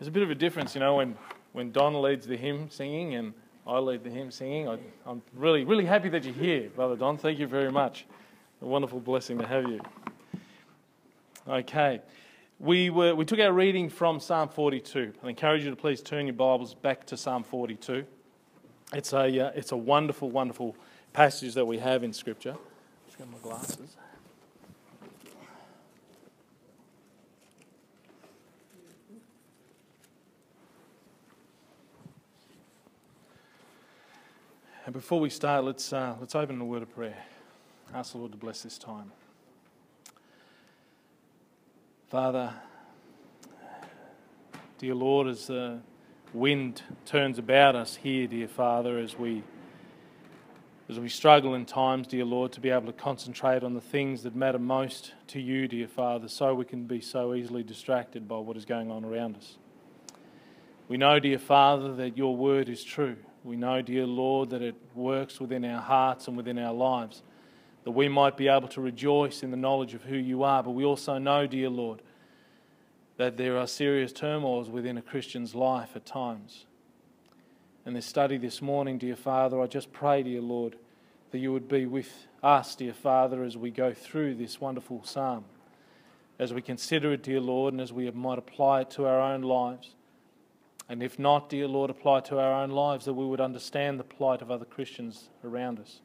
There's a bit of a difference, you know, when, when Don leads the hymn singing and I lead the hymn singing. I, am really, really happy that you're here, Brother Don. Thank you very much. A wonderful blessing to have you. Okay. We, were, we took our reading from Psalm 42. I encourage you to please turn your Bibles back to Psalm 42. It's a, uh, it's a wonderful, wonderful passage that we have in Scripture. Just got my glasses. And before we start, let's, uh, let's open a word of prayer. Ask the Lord to bless this time. Father, dear Lord, as the wind turns about us here, dear Father, as we as we struggle in times, dear Lord, to be able to concentrate on the things that matter most to you, dear Father, so we can be so easily distracted by what is going on around us. We know, dear Father, that your word is true. We know, dear Lord, that it works within our hearts and within our lives, that we might be able to rejoice in the knowledge of who you are. But we also know, dear Lord, that there are serious turmoils within a Christian's life at times. In this study this morning, dear Father, I just pray, dear Lord, that you would be with us, dear Father, as we go through this wonderful psalm, as we consider it, dear Lord, and as we might apply it to our own lives. And if not, dear Lord, apply to our own lives that we would understand the plight of other Christians around us.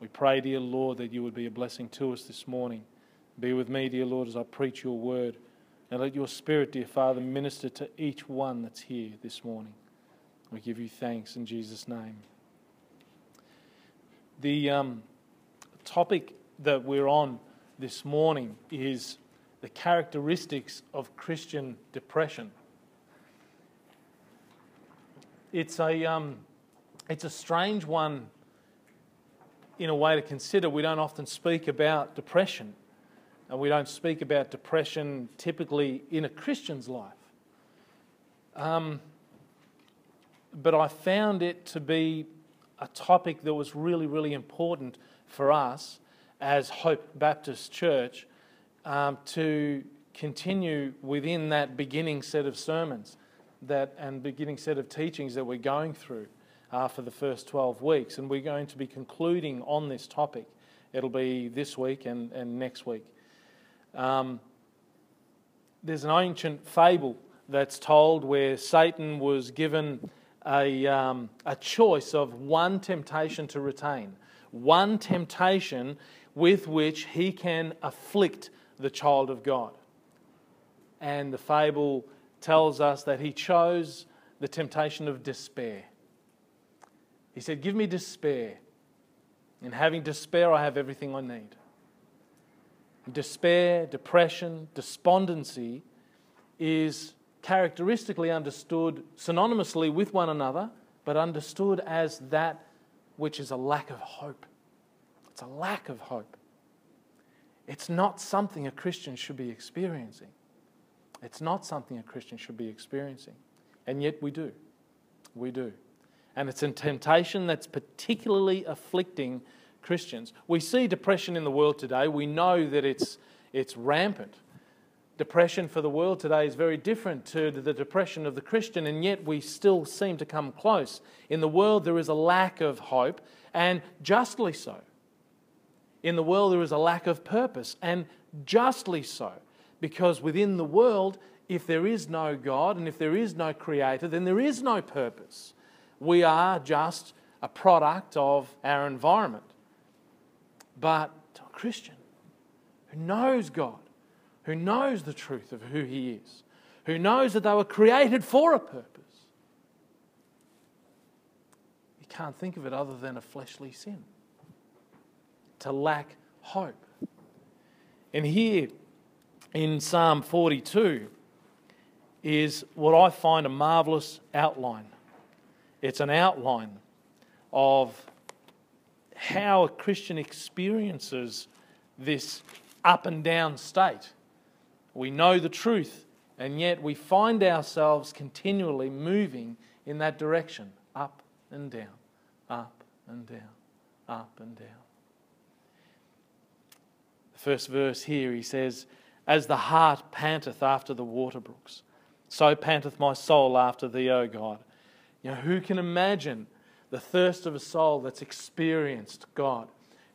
We pray, dear Lord, that you would be a blessing to us this morning. Be with me, dear Lord, as I preach your word. And let your Spirit, dear Father, minister to each one that's here this morning. We give you thanks in Jesus' name. The um, topic that we're on this morning is the characteristics of Christian depression it's a, um, it's a strange one in a way to consider. We don't often speak about depression, and we don't speak about depression typically in a Christian's life. Um, but I found it to be a topic that was really, really important for us as Hope Baptist Church um, to continue within that beginning set of sermons that and beginning set of teachings that we're going through uh, for the first 12 weeks. And we're going to be concluding on this topic. It'll be this week and, and next week. Um, there's an ancient fable that's told where Satan was given a, um, a choice of one temptation to retain, one temptation with which he can afflict the child of God. And the fable tells us that he chose the temptation of despair. He said, Give me despair. In having despair, I have everything I need. Despair, depression, despondency is characteristically understood synonymously with one another, but understood as that which is a lack of hope. It's a lack of hope. It's not something a Christian should be experiencing. It's not something a Christian should be experiencing. And yet we do. We do. And it's a temptation that's particularly afflicting Christians. We see depression in the world today. We know that it's, it's rampant. Depression for the world today is very different to the depression of the Christian, and yet we still seem to come close. In the world, there is a lack of hope, and justly so. In the world, there is a lack of purpose, and justly so because within the world, if there is no God and if there is no Creator, then there is no purpose. We are just a product of our environment. But to a Christian who knows God, who knows the truth of who He is, who knows that they were created for a purpose, you can't think of it other than a fleshly sin. To lack hope. And here, in Psalm 42 is what I find a marvelous outline. It's an outline of how a Christian experiences this up and down state. We know the truth, and yet we find ourselves continually moving in that direction up and down, up and down, up and down. The first verse here, he says, as the hart panteth after the water brooks, So panteth my soul after thee, O God. You know, who can imagine the thirst of a soul that's experienced God,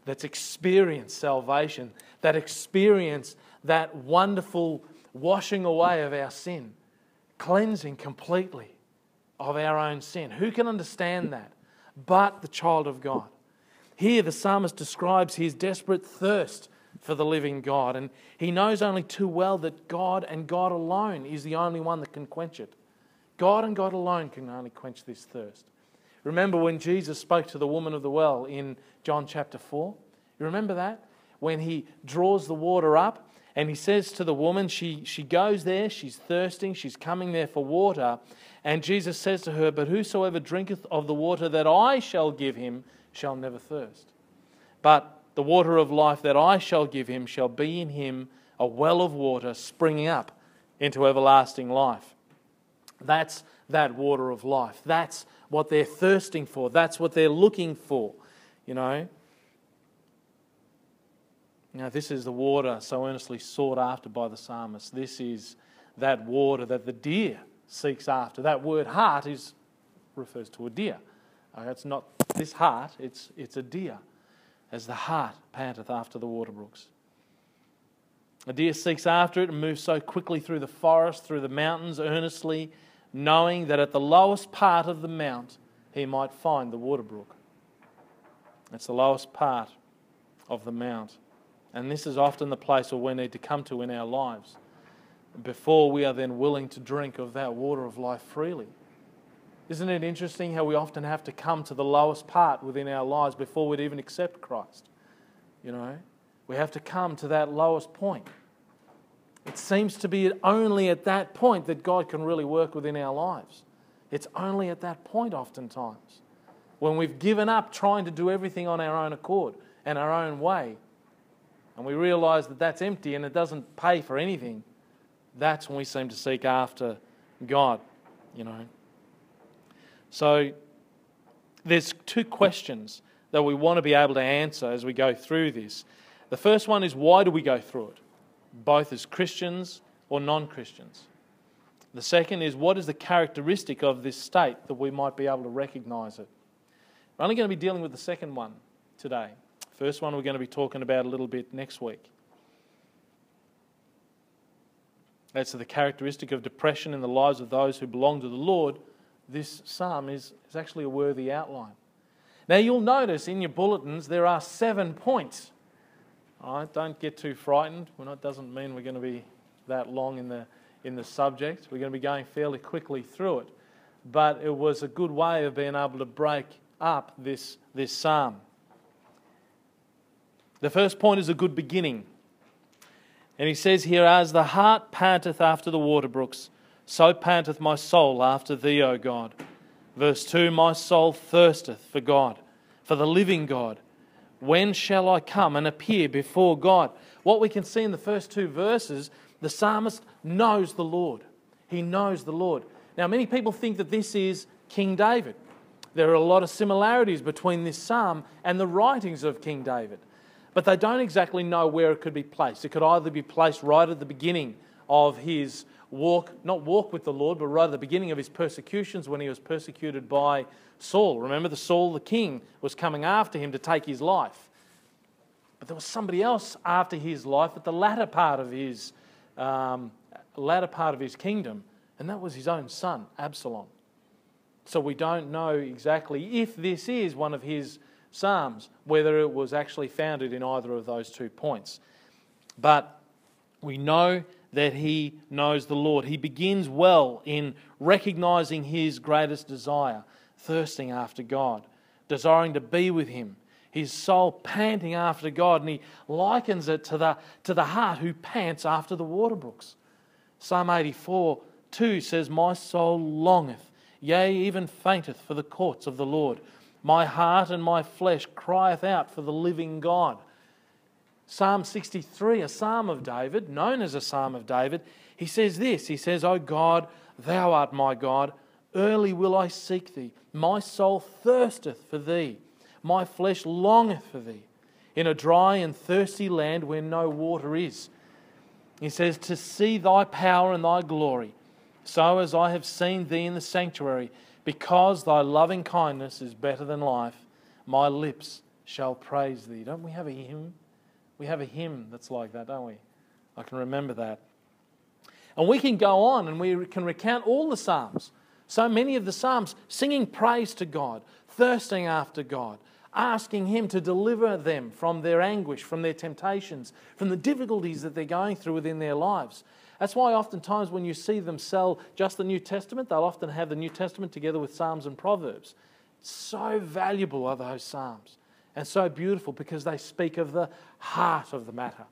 that's experienced salvation, that experienced that wonderful washing away of our sin, cleansing completely of our own sin? Who can understand that but the child of God? Here, the psalmist describes his desperate thirst for the living God, and he knows only too well that God and God alone is the only one that can quench it. God and God alone can only quench this thirst. Remember when Jesus spoke to the woman of the well in John chapter 4? You remember that? When he draws the water up and he says to the woman, she, she goes there, she's thirsting, she's coming there for water. And Jesus says to her, But whosoever drinketh of the water that I shall give him shall never thirst. But the water of life that I shall give him shall be in him a well of water springing up into everlasting life. That's that water of life. That's what they're thirsting for. That's what they're looking for. You know? Now, this is the water so earnestly sought after by the psalmist. This is that water that the deer seeks after. That word heart is refers to a deer. Uh, it's not this heart, it's, it's a deer, as the hart panteth after the water brooks. A deer seeks after it and moves so quickly through the forest, through the mountains, earnestly, knowing that at the lowest part of the mount he might find the water brook. It's the lowest part of the mount. And this is often the place where we need to come to in our lives before we are then willing to drink of that water of life freely. Isn't it interesting how we often have to come to the lowest part within our lives before we'd even accept Christ? You know, we have to come to that lowest point. It seems to be only at that point that God can really work within our lives. It's only at that point, oftentimes, when we've given up trying to do everything on our own accord and our own way, and we realize that that's empty and it doesn't pay for anything, that's when we seem to seek after God, you know. So there's two questions that we want to be able to answer as we go through this. The first one is why do we go through it, both as Christians or non Christians? The second is what is the characteristic of this state that we might be able to recognize it? We're only going to be dealing with the second one today. First one we're going to be talking about a little bit next week. That's the characteristic of depression in the lives of those who belong to the Lord this psalm is, is actually a worthy outline. Now, you'll notice in your bulletins there are seven points. All right, don't get too frightened. Well, it doesn't mean we're going to be that long in the, in the subject. We're going to be going fairly quickly through it. But it was a good way of being able to break up this, this psalm. The first point is a good beginning. And he says here, As the hart panteth after the water brooks, so panteth my soul after thee, O God. Verse 2 My soul thirsteth for God, for the living God. When shall I come and appear before God? What we can see in the first two verses, the psalmist knows the Lord. He knows the Lord. Now, many people think that this is King David. There are a lot of similarities between this psalm and the writings of King David, but they don't exactly know where it could be placed. It could either be placed right at the beginning of his walk, not walk with the Lord, but rather the beginning of his persecutions when he was persecuted by Saul. Remember, the Saul, the king, was coming after him to take his life. But there was somebody else after his life at the latter part of his, um, latter part of his kingdom, and that was his own son, Absalom. So we don't know exactly if this is one of his psalms, whether it was actually founded in either of those two points. But we know that he knows the Lord. He begins well in recognizing his greatest desire, thirsting after God, desiring to be with him, his soul panting after God, and he likens it to the, to the hart who pants after the water brooks. Psalm 84 2 says, My soul longeth, yea, even fainteth for the courts of the Lord. My heart and my flesh crieth out for the living God. Psalm 63, a psalm of David, known as a psalm of David, he says this He says, O God, thou art my God, early will I seek thee. My soul thirsteth for thee, my flesh longeth for thee, in a dry and thirsty land where no water is. He says, To see thy power and thy glory, so as I have seen thee in the sanctuary, because thy loving kindness is better than life, my lips shall praise thee. Don't we have a hymn? We have a hymn that's like that, don't we? I can remember that. And we can go on and we can recount all the Psalms. So many of the Psalms singing praise to God, thirsting after God, asking Him to deliver them from their anguish, from their temptations, from the difficulties that they're going through within their lives. That's why oftentimes when you see them sell just the New Testament, they'll often have the New Testament together with Psalms and Proverbs. So valuable are those Psalms and so beautiful because they speak of the heart of the matter.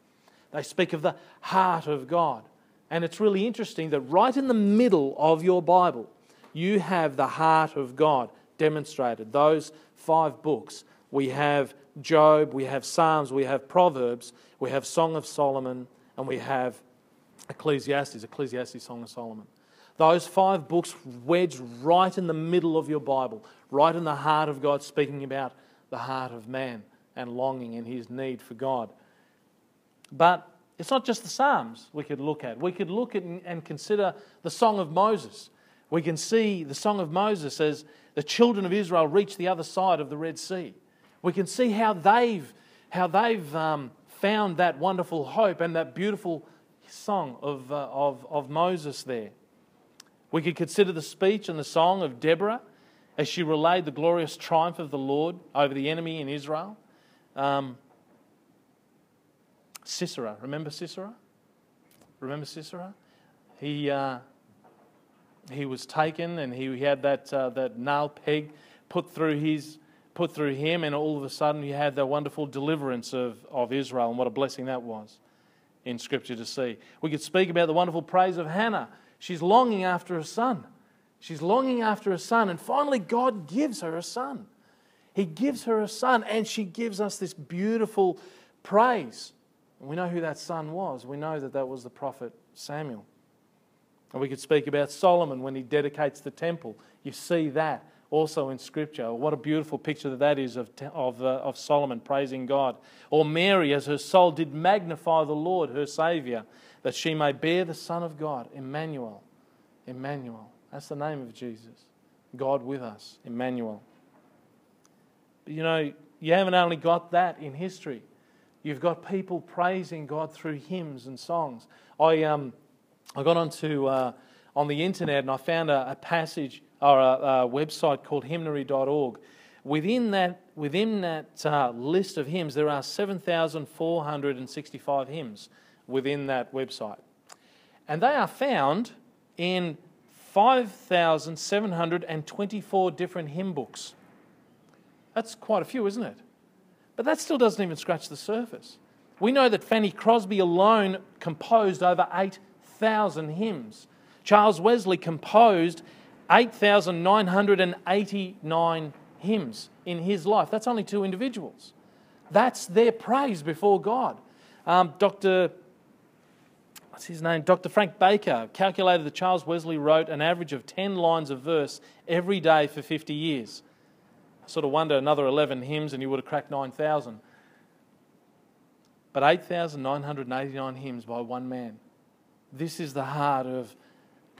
They speak of the heart of God. And it's really interesting that right in the middle of your Bible, you have the heart of God demonstrated. Those five books. We have Job, we have Psalms, we have Proverbs, we have Song of Solomon, and we have Ecclesiastes, Ecclesiastes, Song of Solomon. Those five books wedged right in the middle of your Bible, right in the heart of God, speaking about the heart of man and longing and his need for God. But it's not just the Psalms we could look at. We could look at and consider the Song of Moses. We can see the Song of Moses as the children of Israel reach the other side of the Red Sea. We can see how they've, how they've um, found that wonderful hope and that beautiful song of, uh, of, of Moses there. We could consider the speech and the song of Deborah as she relayed the glorious triumph of the Lord over the enemy in Israel. Um, Sisera, remember Sisera? Remember Sisera? He, uh, he was taken and he had that, uh, that nail peg put through, his, put through him, and all of a sudden he had the wonderful deliverance of, of Israel, and what a blessing that was in Scripture to see. We could speak about the wonderful praise of Hannah. She's longing after a son. She's longing after a son, and finally, God gives her a son. He gives her a son, and she gives us this beautiful praise. And we know who that son was. We know that that was the prophet Samuel. And we could speak about Solomon when he dedicates the temple. You see that also in Scripture. What a beautiful picture that, that is of, of, uh, of Solomon praising God. Or Mary, as her soul did magnify the Lord, her Saviour, that she may bear the Son of God, Emmanuel. Emmanuel. That's the name of Jesus. God with us, Emmanuel. But you know, you haven't only got that in history. You've got people praising God through hymns and songs. I, um, I got onto uh, on the internet and I found a, a passage or a, a, website called hymnary.org. Within that, within that uh, list of hymns, there are 7,465 hymns within that website. And they are found in 5,724 different hymn books. That's quite a few, isn't it? But that still doesn't even scratch the surface. We know that Fanny Crosby alone composed over 8,000 hymns. Charles Wesley composed 8,989 hymns in his life. That's only two individuals. That's their praise before God. Um, Dr. What's his name? Dr. Frank Baker calculated that Charles Wesley wrote an average of 10 lines of verse every day for 50 years. I sort of wonder another 11 hymns and you would have cracked 9,000. But 8,989 hymns by one man. This is the heart of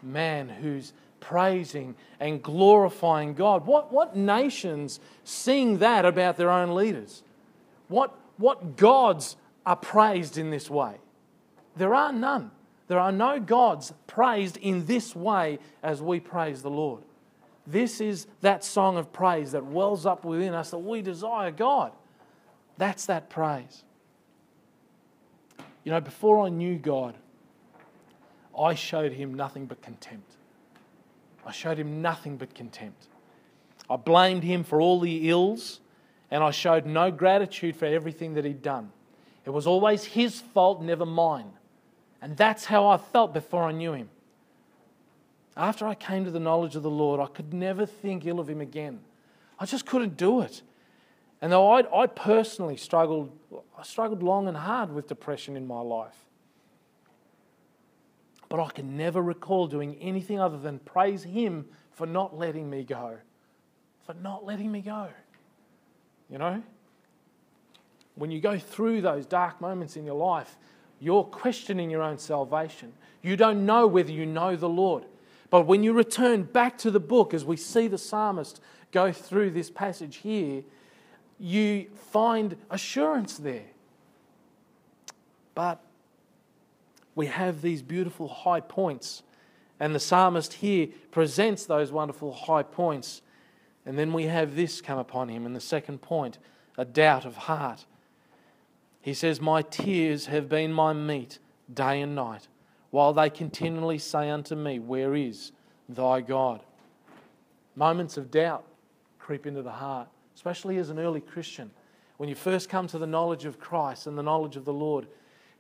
man who's praising and glorifying God. What, what nations sing that about their own leaders? What, what gods are praised in this way? There are none. There are no gods praised in this way as we praise the Lord. This is that song of praise that wells up within us that we desire God. That's that praise. You know, before I knew God, I showed him nothing but contempt. I showed him nothing but contempt. I blamed him for all the ills, and I showed no gratitude for everything that he'd done. It was always his fault, never mine. And that's how I felt before I knew him. After I came to the knowledge of the Lord, I could never think ill of him again. I just couldn't do it. And though I, I personally struggled, I struggled long and hard with depression in my life. But I can never recall doing anything other than praise Him for not letting me go. For not letting me go. You know? When you go through those dark moments in your life, you're questioning your own salvation. You don't know whether you know the Lord. But when you return back to the book, as we see the psalmist go through this passage here, you find assurance there. But we have these beautiful high points, and the psalmist here presents those wonderful high points. And then we have this come upon him in the second point a doubt of heart. He says, My tears have been my meat day and night, while they continually say unto me, Where is thy God? Moments of doubt creep into the heart, especially as an early Christian. When you first come to the knowledge of Christ and the knowledge of the Lord,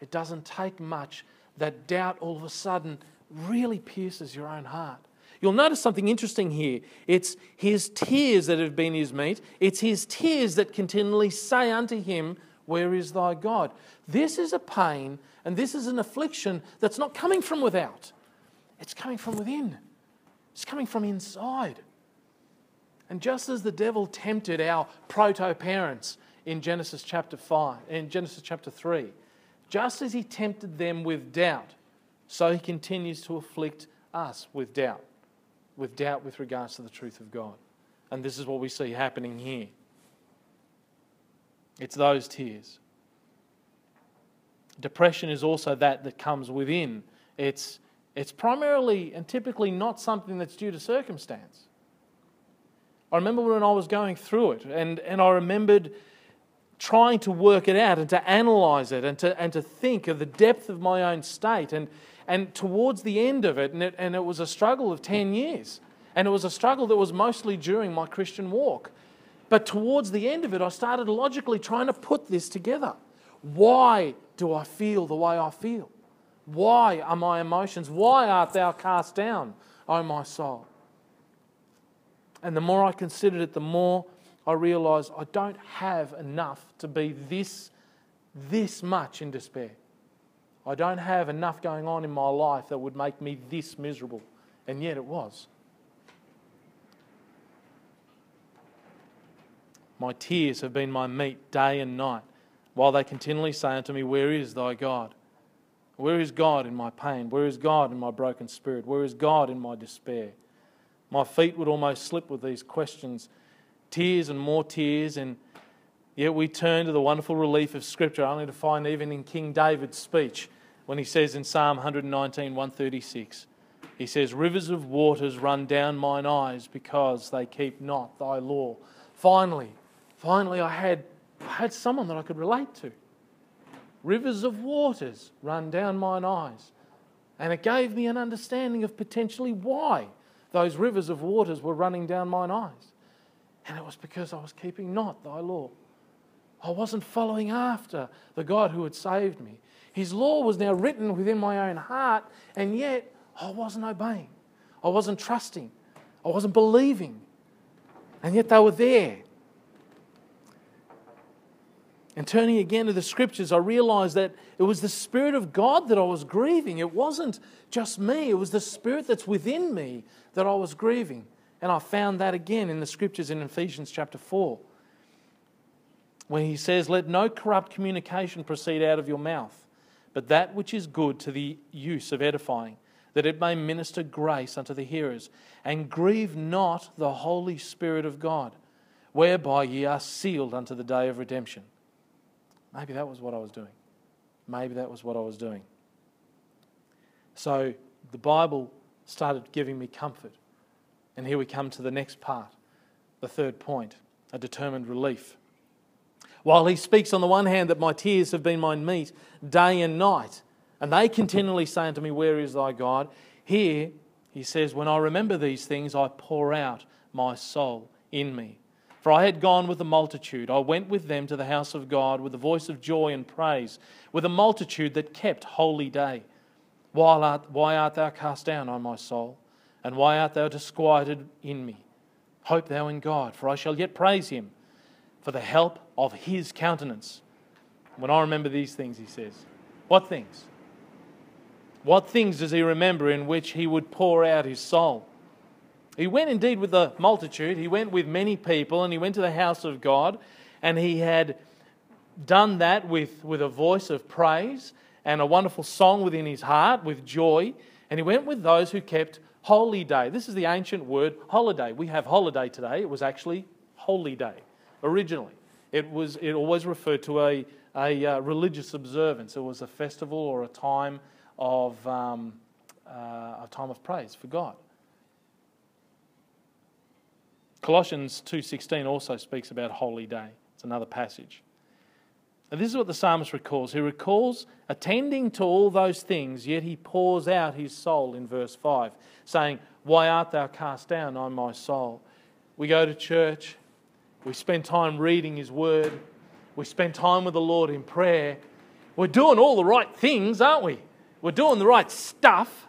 it doesn't take much. That doubt all of a sudden really pierces your own heart. You'll notice something interesting here. It's his tears that have been his meat. It's his tears that continually say unto him, Where is thy God? This is a pain and this is an affliction that's not coming from without, it's coming from within, it's coming from inside. And just as the devil tempted our proto parents in Genesis chapter 5, in Genesis chapter 3, just as he tempted them with doubt, so he continues to afflict us with doubt, with doubt with regards to the truth of God. And this is what we see happening here. It's those tears. Depression is also that that comes within. It's, it's primarily and typically not something that's due to circumstance. I remember when I was going through it, and, and I remembered trying to work it out and to analyze it and to, and to think of the depth of my own state. And, and towards the end of it and, it, and it was a struggle of 10 years. And it was a struggle that was mostly during my Christian walk. But towards the end of it, I started logically trying to put this together. Why do I feel the way I feel? Why are my emotions? Why art thou cast down, O my soul? And the more I considered it, the more I realized I don't have enough to be this, this much in despair. I don't have enough going on in my life that would make me this miserable. And yet it was. My tears have been my meat day and night, while they continually say unto me, Where is thy God? Where is God in my pain? Where is God in my broken spirit? Where is God in my despair? My feet would almost slip with these questions tears and more tears, and yet we turn to the wonderful relief of Scripture, only to find even in King David's speech when he says in Psalm 119, 136, he says, Rivers of waters run down mine eyes because they keep not thy law. Finally, finally, I had, had someone that I could relate to. Rivers of waters run down mine eyes. And it gave me an understanding of potentially why those rivers of waters were running down mine eyes. And it was because I was keeping not thy law. I wasn't following after the God who had saved me. His law was now written within my own heart, and yet I wasn't obeying. I wasn't trusting. I wasn't believing. And yet they were there. And turning again to the scriptures, I realized that it was the Spirit of God that I was grieving. It wasn't just me, it was the Spirit that's within me that I was grieving. And I found that again in the scriptures in Ephesians chapter 4, where he says, Let no corrupt communication proceed out of your mouth, but that which is good to the use of edifying, that it may minister grace unto the hearers. And grieve not the Holy Spirit of God, whereby ye are sealed unto the day of redemption. Maybe that was what I was doing. Maybe that was what I was doing. So the Bible started giving me comfort. And here we come to the next part, the third point a determined relief. While he speaks on the one hand that my tears have been my meat day and night, and they continually say unto me, Where is thy God? Here he says, When I remember these things, I pour out my soul in me. For I had gone with the multitude. I went with them to the house of God with a voice of joy and praise, with a multitude that kept holy day. Why art, why art thou cast down, O my soul? And why art thou disquieted in me? Hope thou in God, for I shall yet praise him for the help of his countenance. When I remember these things, he says, What things? What things does he remember in which he would pour out his soul? He went indeed with the multitude, he went with many people, and he went to the house of God, and he had done that with, with a voice of praise and a wonderful song within his heart with joy. And he went with those who kept Holy day. This is the ancient word holiday. We have holiday today. It was actually holy day originally. It, was, it always referred to a, a uh, religious observance. It was a festival or a time of, um, uh, a time of praise for God. Colossians 2:16 also speaks about holy day. It's another passage. And this is what the psalmist recalls. He recalls attending to all those things, yet he pours out his soul in verse 5, saying, Why art thou cast down, O my soul? We go to church, we spend time reading his word, we spend time with the Lord in prayer. We're doing all the right things, aren't we? We're doing the right stuff,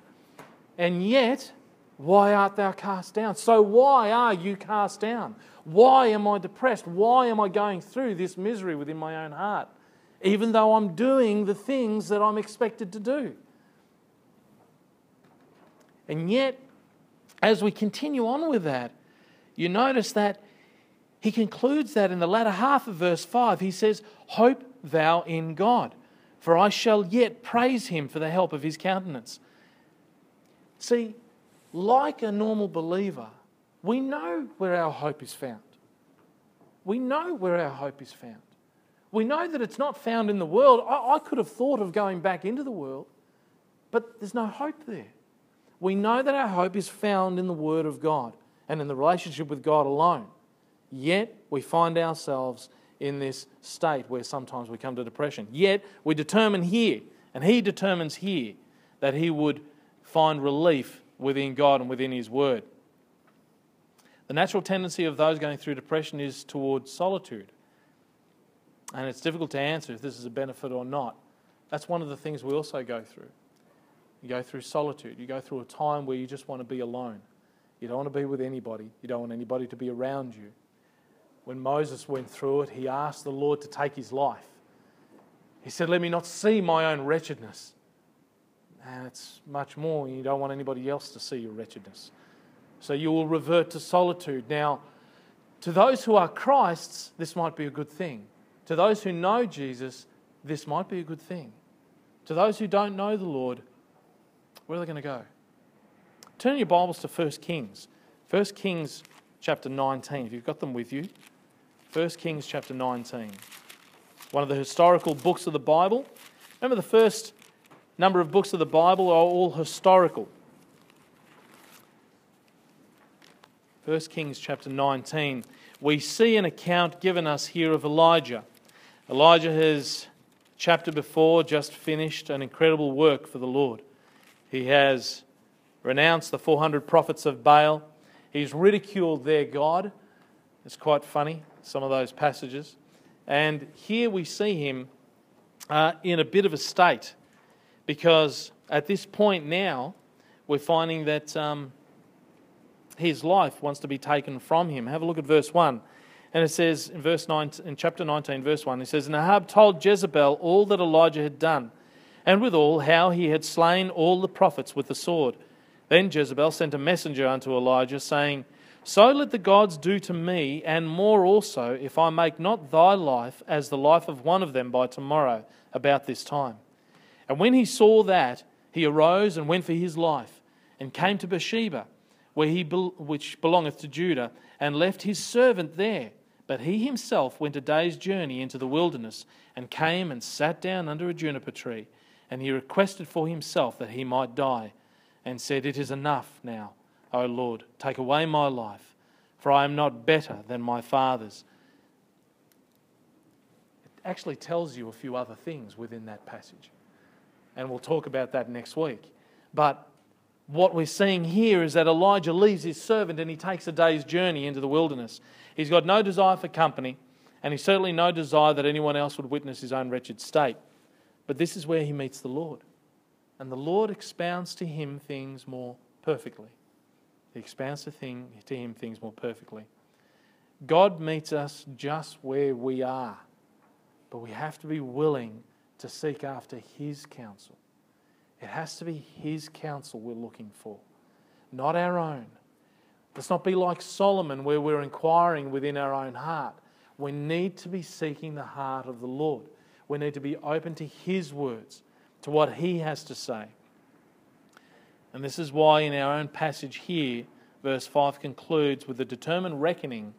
and yet, why art thou cast down? So, why are you cast down? Why am I depressed? Why am I going through this misery within my own heart? Even though I'm doing the things that I'm expected to do. And yet, as we continue on with that, you notice that he concludes that in the latter half of verse 5. He says, Hope thou in God, for I shall yet praise him for the help of his countenance. See, like a normal believer, we know where our hope is found. We know where our hope is found. We know that it's not found in the world. I, I, could have thought of going back into the world, but there's no hope there. We know that our hope is found in the Word of God and in the relationship with God alone. Yet we find ourselves in this state where sometimes we come to depression. Yet we determine here, and He determines here, that He would find relief within God and within His Word. The natural tendency of those going through depression is towards solitude. And it's difficult to answer if this is a benefit or not. That's one of the things we also go through. You go through solitude. You go through a time where you just want to be alone. You don't want to be with anybody. You don't want anybody to be around you. When Moses went through it, he asked the Lord to take his life. He said, Let me not see my own wretchedness. And it's much more. You don't want anybody else to see your wretchedness. So you will revert to solitude. Now, to those who are Christ's, this might be a good thing. To those who know Jesus, this might be a good thing. To those who don't know the Lord, where are they going to go? Turn your Bibles to 1 Kings. 1 Kings chapter 19, if you've got them with you. 1 Kings chapter 19. One of the historical books of the Bible. Remember, the first number of books of the Bible are all historical. 1 Kings chapter 19, we see an account given us here of Elijah. Elijah has, chapter before, just finished an incredible work for the Lord. He has renounced the 400 prophets of Baal. He's ridiculed their God. It's quite funny, some of those passages. And here we see him uh, in a bit of a state because at this point now, we're finding that um, his life wants to be taken from him. Have a look at verse 1. And it says in verse 9, in chapter 19, verse 1, it says, And Ahab told Jezebel all that Elijah had done, and withal how he had slain all the prophets with the sword. Then Jezebel sent a messenger unto Elijah, saying, So let the gods do to me, and more also, if I make not thy life as the life of one of them by tomorrow, about this time. And when he saw that, he arose and went for his life, and came to Beersheba where he which belongeth to Judah, and left his servant there. But he himself went a day's journey into the wilderness, and came and sat down under a juniper tree. And he requested for himself that he might die, and said, It is enough now, O Lord, take away my life, for I am not better than my fathers. It actually tells you a few other things within that passage. And we'll talk about that next week. But what we're seeing here is that Elijah leaves his servant and he takes a day's journey into the wilderness. He's got no desire for company, and he's certainly no desire that anyone else would witness his own wretched state. But this is where he meets the Lord. And the Lord expounds to him things more perfectly. He expounds to, thing, to him things more perfectly. God meets us just where we are, but we have to be willing to seek after his counsel. It has to be His counsel we're looking for, not our own. Let's not be like Solomon where we're inquiring within our own heart. We need to be seeking the heart of the Lord. We need to be open to His words, to what He has to say. And this is why, in our own passage here, verse 5 concludes with the determined reckoning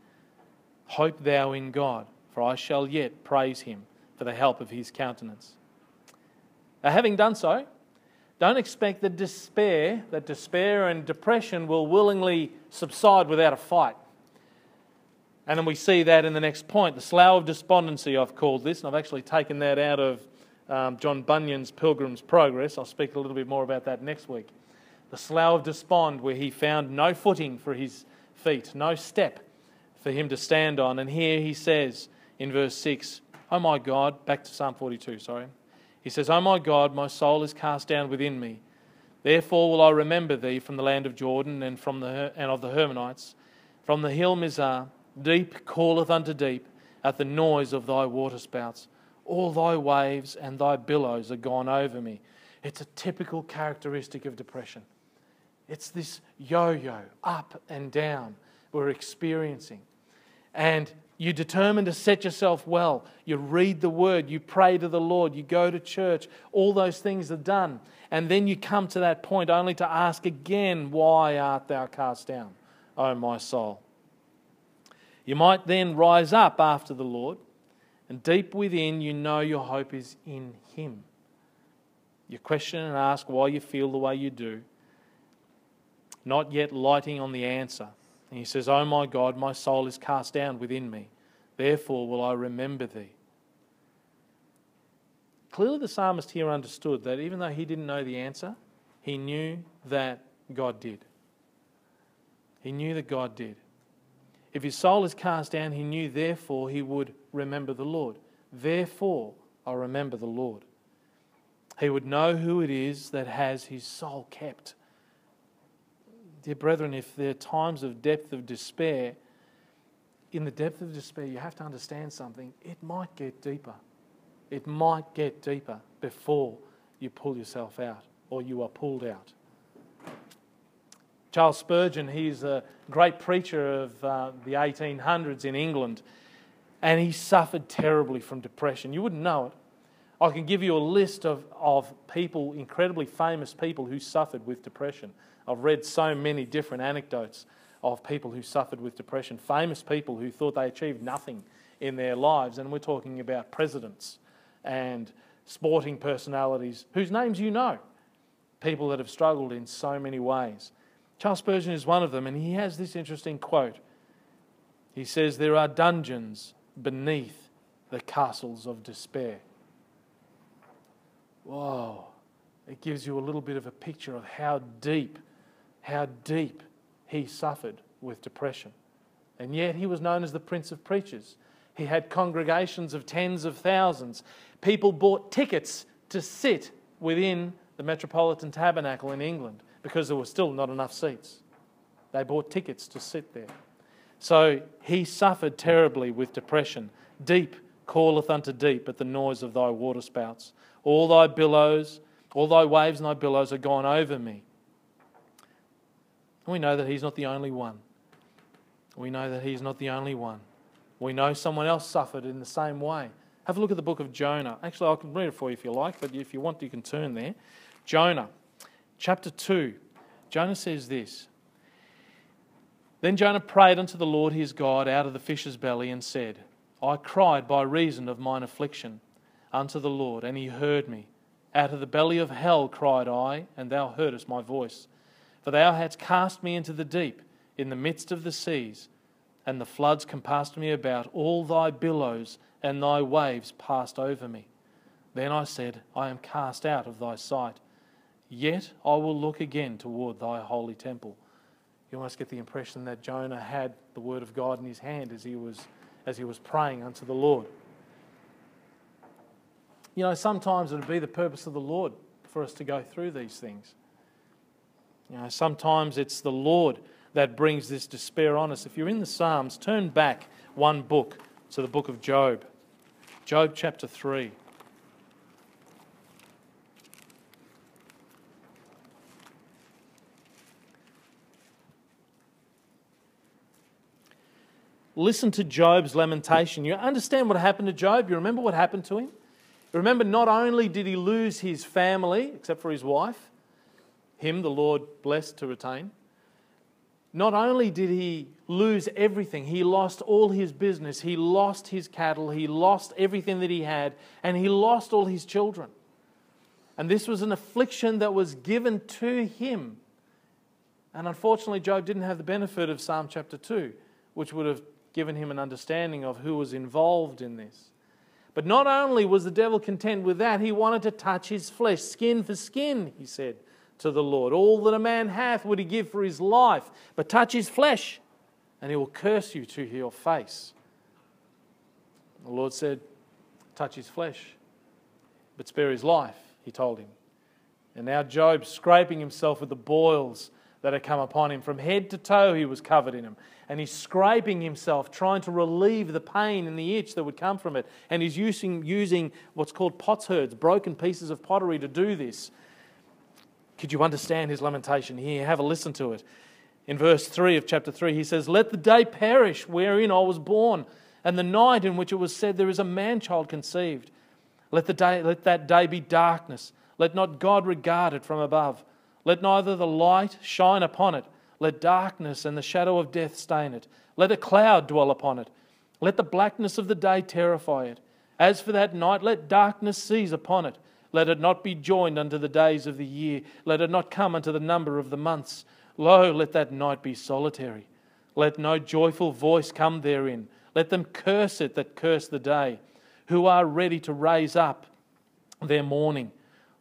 Hope thou in God, for I shall yet praise him for the help of his countenance. Now, having done so, don't expect that despair, that despair and depression will willingly subside without a fight. And then we see that in the next point. The slough of despondency, I've called this, and I've actually taken that out of um, John Bunyan's Pilgrim's Progress. I'll speak a little bit more about that next week. The slough of despond, where he found no footing for his feet, no step for him to stand on. And here he says in verse 6, Oh my God, back to Psalm 42, sorry. He says, Oh my God, my soul is cast down within me. Therefore will I remember thee from the land of Jordan and from the and of the Hermonites, from the hill Mizar. Deep calleth unto deep at the noise of thy waterspouts. All thy waves and thy billows are gone over me. It's a typical characteristic of depression. It's this yo yo, up and down, we're experiencing. And you determine to set yourself well. You read the word, you pray to the Lord, you go to church, all those things are done. And then you come to that point only to ask again, Why art thou cast down, O my soul? You might then rise up after the Lord, and deep within you know your hope is in Him. You question and ask why you feel the way you do, not yet lighting on the answer. And he says, Oh my God, my soul is cast down within me. Therefore will I remember thee. Clearly, the psalmist here understood that even though he didn't know the answer, he knew that God did. He knew that God did. If his soul is cast down, he knew, therefore, he would remember the Lord. Therefore, I remember the Lord. He would know who it is that has his soul kept. Dear brethren, if there are times of depth of despair, in the depth of despair, you have to understand something. It might get deeper. It might get deeper before you pull yourself out or you are pulled out. Charles Spurgeon, he's a great preacher of uh, the 1800s in England, and he suffered terribly from depression. You wouldn't know it. I can give you a list of, of people, incredibly famous people, who suffered with depression. I've read so many different anecdotes of people who suffered with depression, famous people who thought they achieved nothing in their lives. And we're talking about presidents and sporting personalities whose names you know, people that have struggled in so many ways. Charles Spurgeon is one of them, and he has this interesting quote. He says, There are dungeons beneath the castles of despair. Whoa. It gives you a little bit of a picture of how deep how deep he suffered with depression. And yet he was known as the Prince of Preachers. He had congregations of tens of thousands. People bought tickets to sit within the Metropolitan Tabernacle in England because there were still not enough seats. They bought tickets to sit there. So he suffered terribly with depression. Deep calleth unto deep at the noise of thy waterspouts. All thy billows, all thy waves and thy billows are gone over me. And we know that he's not the only one. We know that he's not the only one. We know someone else suffered in the same way. Have a look at the book of Jonah. Actually, I can read it for you if you like, but if you want, you can turn there. Jonah, chapter 2. Jonah says this Then Jonah prayed unto the Lord his God out of the fish's belly and said, I cried by reason of mine affliction unto the Lord, and he heard me. Out of the belly of hell cried I, and thou heardest my voice. For thou hadst cast me into the deep, in the midst of the seas, and the floods compassed me about. All thy billows and thy waves passed over me. Then I said, I am cast out of thy sight. Yet I will look again toward thy holy temple. You almost get the impression that Jonah had the word of God in his hand as he was, as he was praying unto the Lord. You know, sometimes it would be the purpose of the Lord for us to go through these things. You know, sometimes it's the Lord that brings this despair on us. If you're in the Psalms, turn back one book to the book of Job. Job chapter 3. Listen to Job's lamentation. You understand what happened to Job? You remember what happened to him? Remember not only did he lose his family, except for his wife, him the Lord blessed to retain. Not only did he lose everything, he lost all his business, he lost his cattle, he lost everything that he had, and he lost all his children. And this was an affliction that was given to him. And unfortunately, Job didn't have the benefit of Psalm chapter 2, which would have given him an understanding of who was involved in this. But not only was the devil content with that, he wanted to touch his flesh, skin for skin, he said to the Lord. All that a man hath would he give for his life, but touch his flesh, and he will curse you to your face. The Lord said, Touch his flesh, but spare his life, he told him. And now Job, scraping himself with the boils that had come upon him. From head to toe, he was covered in them. And he's scraping himself, trying to relieve the pain and the itch that would come from it. And he's using, using what's called potsherds, broken pieces of pottery, to do this. Could you understand his lamentation here? Have a listen to it. In verse 3 of chapter 3, he says, Let the day perish wherein I was born, and the night in which it was said, There is a man child conceived. Let, the day, let that day be darkness. Let not God regard it from above. Let neither the light shine upon it. Let darkness and the shadow of death stain it. Let a cloud dwell upon it. Let the blackness of the day terrify it. As for that night, let darkness seize upon it. Let it not be joined unto the days of the year. Let it not come unto the number of the months. Lo, let that night be solitary. Let no joyful voice come therein. Let them curse it that curse the day, who are ready to raise up their mourning.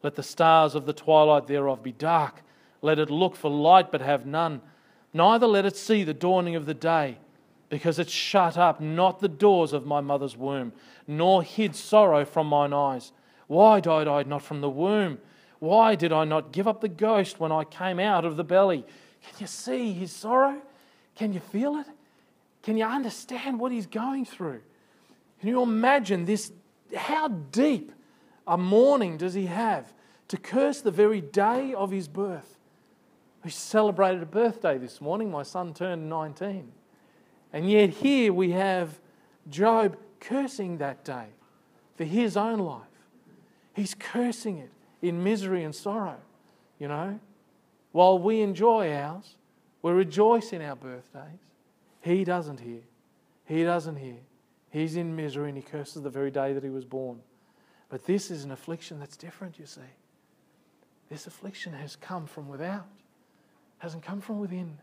Let the stars of the twilight thereof be dark. Let it look for light, but have none. Neither let it see the dawning of the day, because it shut up not the doors of my mother's womb, nor hid sorrow from mine eyes. Why died I not from the womb? Why did I not give up the ghost when I came out of the belly? Can you see his sorrow? Can you feel it? Can you understand what he's going through? Can you imagine this? How deep a mourning does he have to curse the very day of his birth? We celebrated a birthday this morning. My son turned 19. And yet, here we have Job cursing that day for his own life. He's cursing it in misery and sorrow, you know. While we enjoy ours, we rejoice in our birthdays. He doesn't hear. He doesn't hear. He's in misery and he curses the very day that he was born. But this is an affliction that's different, you see. This affliction has come from without, hasn't come from within.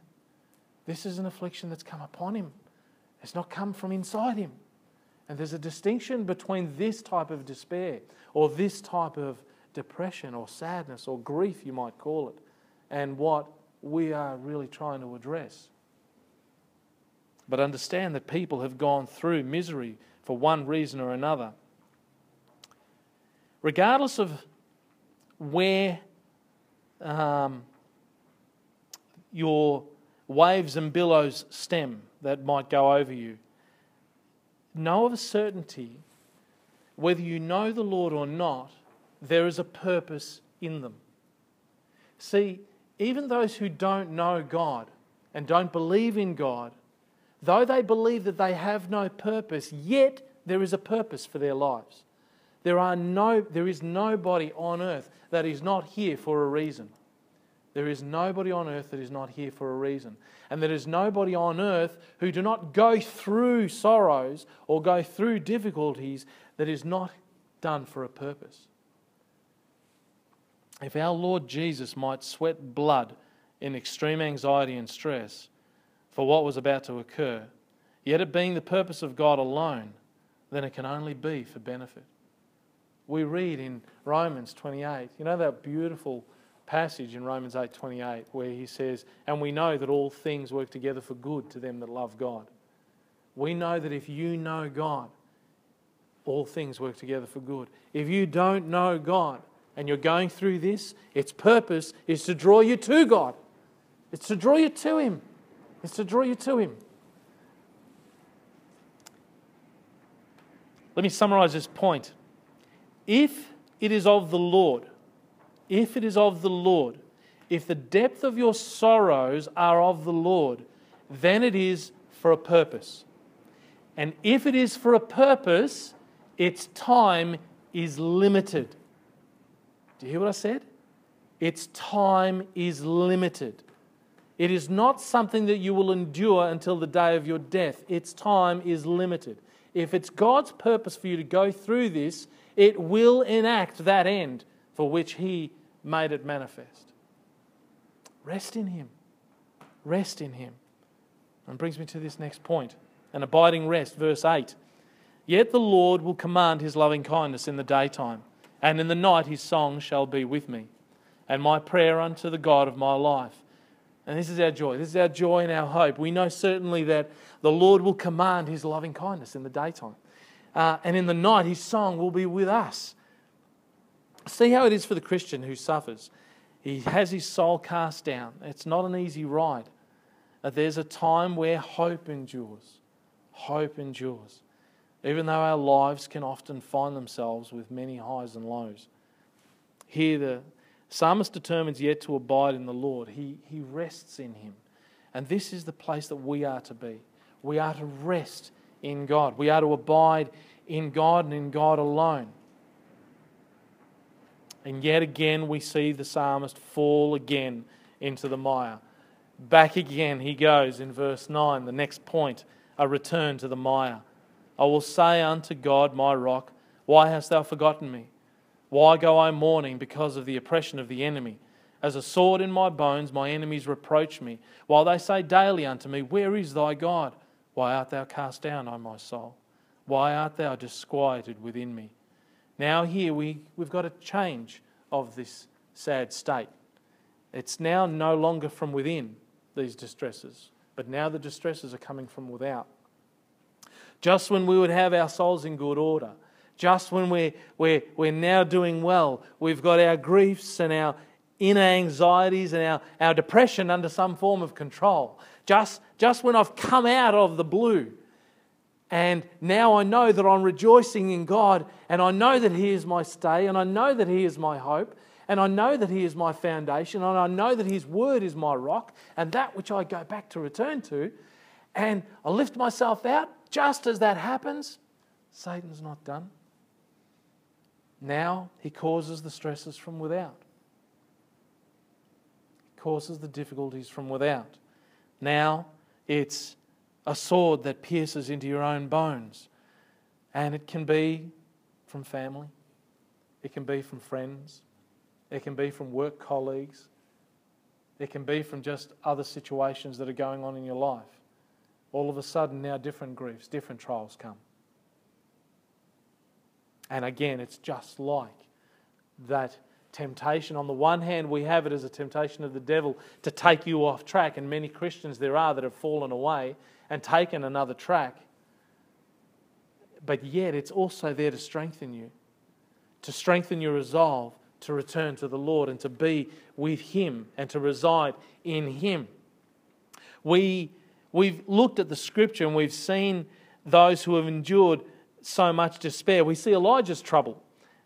This is an affliction that's come upon him. It's not come from inside him. And there's a distinction between this type of despair or this type of depression or sadness or grief, you might call it, and what we are really trying to address. But understand that people have gone through misery for one reason or another. Regardless of where um, your waves and billows stem that might go over you, know of a certainty, whether you know the Lord or not, there is a purpose in them. See, even those who don't know God and don't believe in God, though they believe that they have no purpose, yet there is a purpose for their lives. There, are no, there is nobody on earth that is not here for a reason. There is nobody on earth that is not here for a reason. And there is nobody on earth who do not go through sorrows or go through difficulties that is not done for a purpose. If our Lord Jesus might sweat blood in extreme anxiety and stress for what was about to occur, yet it being the purpose of God alone, then it can only be for benefit. We read in Romans 28, you know that beautiful passage in Romans 8:28 where he says, "And we know that all things work together for good to them that love God." We know that if you know God, all things work together for good. If you don't know God and you're going through this, its purpose is to draw you to God. It's to draw you to him. It's to draw you to him. Let me summarize this point. If it is of the Lord, if it is of the Lord, if the depth of your sorrows are of the Lord, then it is for a purpose. And if it is for a purpose, its time is limited. Do you hear what I said? its time is limited. It is not something that you will endure until the day of your death. Its time is limited. If it's God's purpose for you to go through this, it will enact that end for which He made it manifest. Rest in Him. Rest in Him. And brings me to this next point an abiding rest, verse 8. Yet the Lord will command His loving kindness in the daytime, and in the night His song shall be with me, and my prayer unto the God of my life. And this is our joy. This is our joy and our hope. We know certainly that the Lord will command His loving kindness in the daytime. Uh, and in the night, His song will be with us. See how it is for the Christian who suffers. He has his soul cast down. It's not an easy ride. There's a time where hope endures. Hope endures. Even though our lives can often find themselves with many highs and lows. Here, the, Psalmist determines yet to abide in the Lord. He, he rests in Him. And this is the place that we are to be. We are to rest in God. We are to abide in God and in God alone. And yet again, we see the psalmist fall again into the mire. Back again he goes in verse 9, the next point, a return to the mire. I will say unto God, my rock, Why hast thou forgotten me? Why go I mourning because of the oppression of the enemy? As a sword in my bones, my enemies reproach me, while they say daily unto me, Where is thy God? Why art thou cast down, O my soul? Why art thou disquieted within me? Now, here we, we've got a change of this sad state. It's now no longer from within, these distresses, but now the distresses are coming from without. Just when we would have our souls in good order, just when we're, we're, we're now doing well. We've got our griefs and our inner anxieties and our, our depression under some form of control. Just, just when I've come out of the blue. And now I know that I'm rejoicing in God, and I know that He is my stay, and I know that He is my hope, and I know that He is my foundation, and I know that His word is my rock, and that which I go back to return to. And I lift myself out. Just as that happens, Satan's not done. Now he causes the stresses from without. He causes the difficulties from without. Now it's a sword that pierces into your own bones. And it can be from family, it can be from friends, it can be from work colleagues, it can be from just other situations that are going on in your life. All of a sudden, now different griefs, different trials come. And again, it's just like that temptation. On the one hand, we have it as a temptation of the devil to take you off track, and many Christians there are that have fallen away and taken another track. But yet, it's also there to strengthen you, to strengthen your resolve to return to the Lord and to be with Him and to reside in Him. We, we've looked at the scripture and we've seen those who have endured so much despair. We see Elijah's trouble,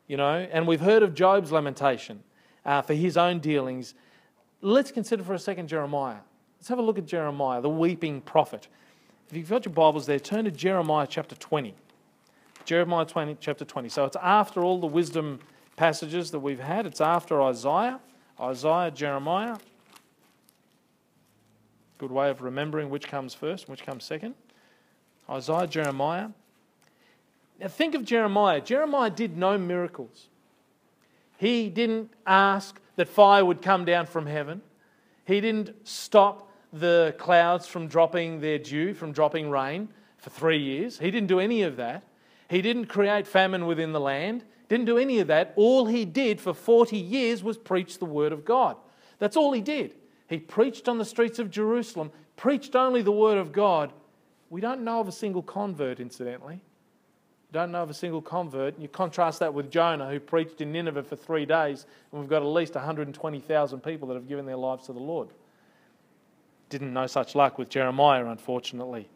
you know, and we've heard of Job's lamentation uh, for his own dealings. Let's consider for a second Jeremiah. Let's have a look at Jeremiah, the weeping prophet. If you've got your Bibles there, turn to Jeremiah chapter 20. Jeremiah 20, chapter 20. So it's after all the wisdom passages that we've had, it's after Isaiah. Isaiah, Jeremiah. Good way of remembering which comes first and which comes second. Isaiah, Jeremiah. Now think of Jeremiah. Jeremiah did no miracles. He didn't ask that fire would come down from heaven. He didn't stop the clouds from dropping their dew, from dropping rain for three years. He didn't do any of that. He didn't create famine within the land. Didn't do any of that. All he did for 40 years was preach the word of God. That's all he did. He preached on the streets of Jerusalem, preached only the word of God. We don't know of a single convert, incidentally don't know of a single convert. And You contrast that with Jonah, who preached in Nineveh for three days, and we've got at least 120,000 people that have given their lives to the Lord. Didn't know such luck with Jeremiah, unfortunately.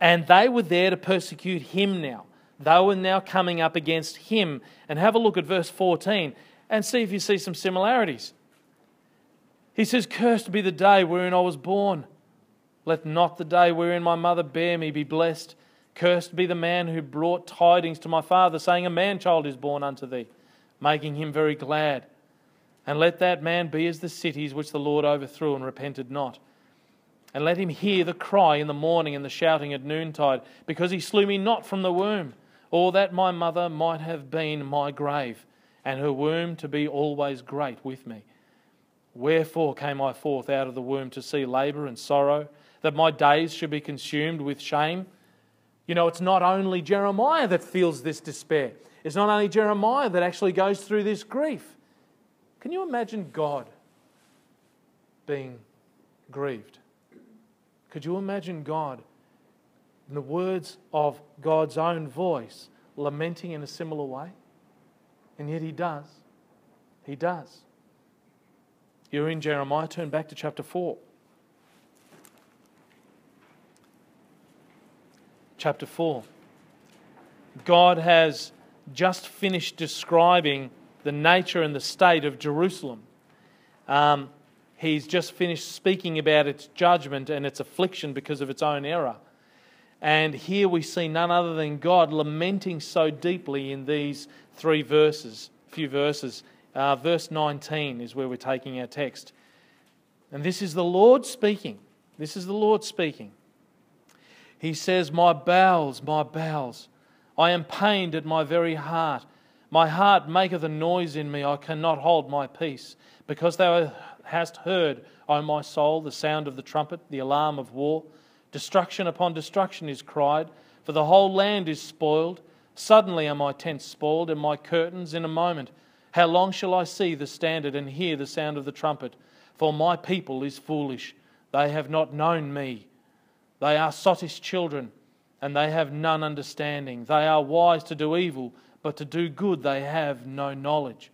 And they were there to persecute him now. They were now coming up against him. And have a look at verse 14 and see if you see some similarities. He says, Cursed be the day wherein I was born. Let not the day wherein my mother bare me be blessed. Cursed be the man who brought tidings to my father, saying, A man child is born unto thee, making him very glad. And let that man be as the cities which the Lord overthrew and repented not. And let him hear the cry in the morning and the shouting at noontide, because he slew me not from the womb, or that my mother might have been my grave, and her womb to be always great with me. Wherefore came I forth out of the womb to see labour and sorrow, that my days should be consumed with shame? You know, it's not only Jeremiah that feels this despair. It's not only Jeremiah that actually goes through this grief. Can you imagine God being grieved? Could you imagine God, in the words of God's own voice, lamenting in a similar way? And yet He does. He does. You're in Jeremiah, turn back to chapter 4. Chapter 4. God has just finished describing the nature and the state of Jerusalem. Um, he's just finished speaking about its judgment and its affliction because of its own error. And here we see none other than God lamenting so deeply in these three verses, few verses. Uh, verse 19 is where we're taking our text. And this is the Lord speaking. This is the Lord speaking. He says, My bowels, my bowels, I am pained at my very heart. My heart maketh a noise in me, I cannot hold my peace. Because thou hast heard, O my soul, the sound of the trumpet, the alarm of war. Destruction upon destruction is cried, for the whole land is spoiled. Suddenly are my tents spoiled, and my curtains in a moment. How long shall I see the standard and hear the sound of the trumpet? For my people is foolish. They have not known me. They are sottish children, and they have none understanding. They are wise to do evil but to do good they have no knowledge.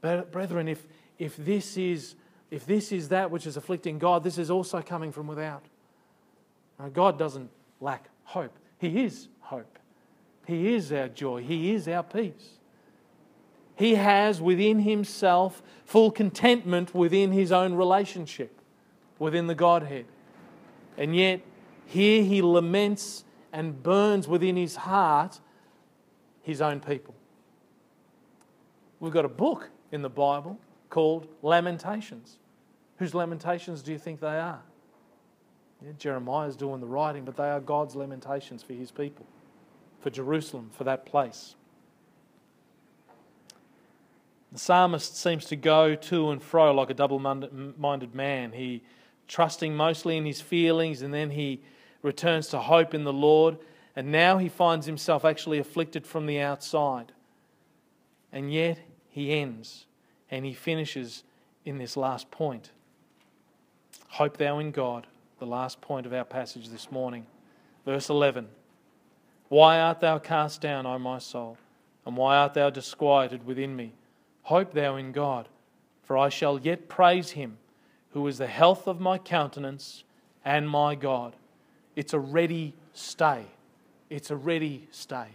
But, brethren, if, if, this is, if this is that which is afflicting God, this is also coming from without. Now, God doesn't lack hope, He is hope. He is our joy, He is our peace. He has within Himself full contentment within His own relationship, within the Godhead. And yet, here He laments and burns within His heart his own people. We've got a book in the Bible called Lamentations. Whose lamentations do you think they are? Yeah, Jeremiah's doing the writing, but they are God's lamentations for his people, for Jerusalem, for that place. The psalmist seems to go to and fro like a double minded man. He trusting mostly in his feelings, and then he returns to hope in the Lord. And now he finds himself actually afflicted from the outside. And yet he ends and he finishes in this last point. Hope thou in God, the last point of our passage this morning. Verse 11 Why art thou cast down, O my soul? And why art thou disquieted within me? Hope thou in God, for I shall yet praise him, who is the health of my countenance and my God. It's a ready stay. It's a ready stay.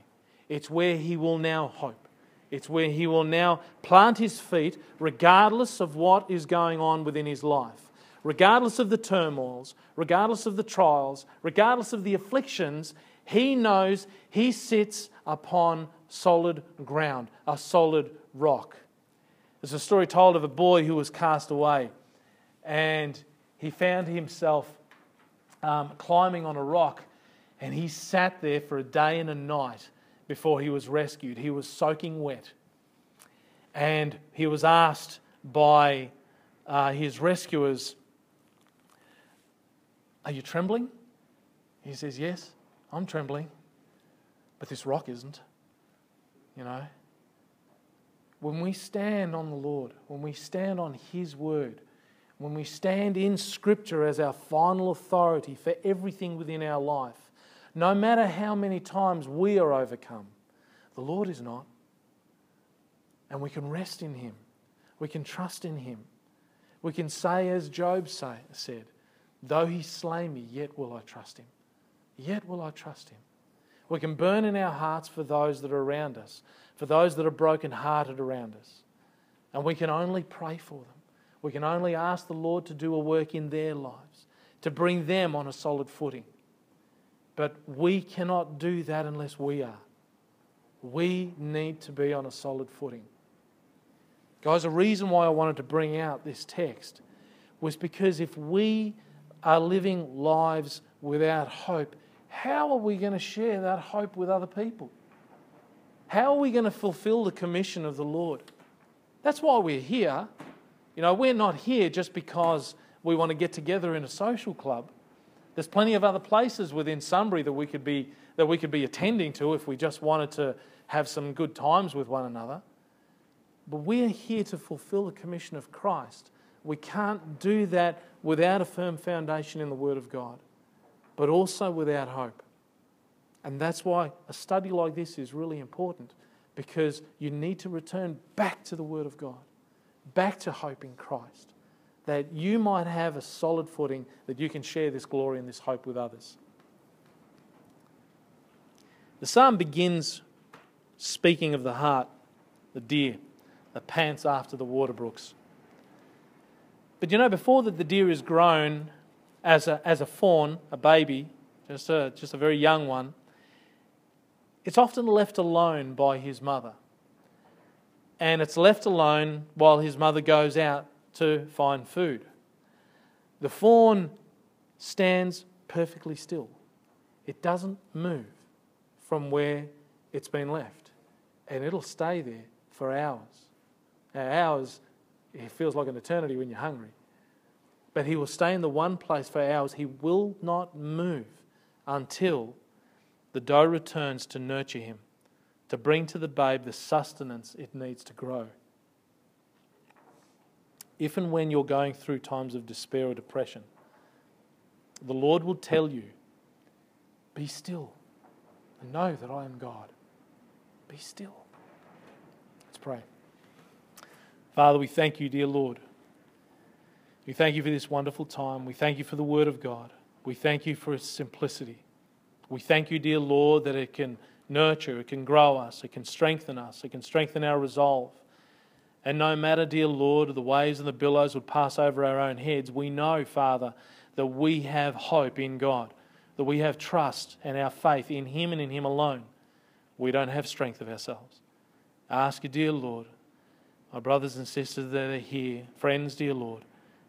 It's where he will now hope. It's where he will now plant his feet, regardless of what is going on within his life, regardless of the turmoils, regardless of the trials, regardless of the afflictions. He knows he sits upon solid ground, a solid rock. There's a story told of a boy who was cast away, and he found himself um, climbing on a rock and he sat there for a day and a night before he was rescued. He was soaking wet. And he was asked by uh, his rescuers, Are you trembling? He says, Yes, I'm trembling. But this rock isn't. You know? When we stand on the Lord, when we stand on His word, when we stand in Scripture as our final authority for everything within our life, no matter how many times we are overcome, the Lord is not. And we can rest in Him. We can trust in Him. We can say, as Job say, said, Though He slay me, yet will I trust Him. Yet will I trust Him. We can burn in our hearts for those that are around us, for those that are broken-hearted around us. And we can only pray for them. We can only ask the Lord to do a work in their lives, to bring them on a solid footing. But we cannot do that unless we are. We need to be on a solid footing. Guys, the reason why I wanted to bring out this text was because if we are living lives without hope, how are we going to share that hope with other people? How are we going to fulfill the commission of the Lord? That's why we're here. You know, we're not here just because we want to get together in a social club. There's plenty of other places within Sunbury that we could be that we could be attending to if we just wanted to have some good times with one another. But we're here to fulfill the commission of Christ. We can't do that without a firm foundation in the Word of God, but also without hope. And that's why a study like this is really important because you need to return back to the Word of God, back to hope in Christ, that you might have a solid footing that you can share this glory and this hope with others. The psalm begins speaking of the hart, the deer, that pants after the water brooks. But you know, before that the deer is grown as a, as a fawn, a baby, just a, just a very young one, it's often left alone by his mother. And it's left alone while his mother goes out to find food. The fawn stands perfectly still, it doesn't move from where it's been left. And it'll stay there for hours. Now, hours, it feels like an eternity when you're hungry. But he will stay in the one place for hours. He will not move until the doe returns to nurture him, to bring to the babe the sustenance it needs to grow. If and when you're going through times of despair or depression, the Lord will tell you, Be still and know that I am God. Be still. Let's pray. Father, we thank you, dear Lord. We thank you for this wonderful time. We thank you for the Word of God. We thank you for its simplicity. We thank you, dear Lord, that it can nurture, it can grow us, it can strengthen us, it can strengthen our resolve. And no matter, dear Lord, the waves and the billows would pass over our own heads, we know, Father, that we have hope in God, that we have trust and our faith in Him and in Him alone. We don't have strength of ourselves. I ask you, dear Lord, my brothers and sisters that are here, friends, dear Lord,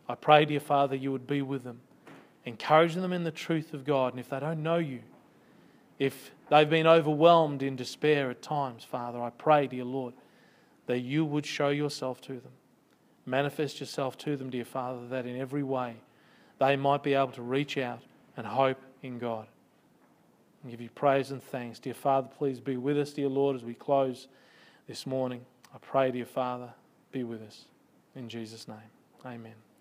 I pray, dear Father, you would be with them, encouraging them in the truth of God. And if they don't know you, if they've been overwhelmed in despair at times, Father, I pray, dear Lord, that you would show yourself to them. Manifest yourself to them, dear Father, that in every way they might be able to reach out and hope in God. And give you praise and thanks. Dear Father, please be with us, dear Lord, as we close this morning. I pray, dear Father, be with us. In Jesus' name, amen.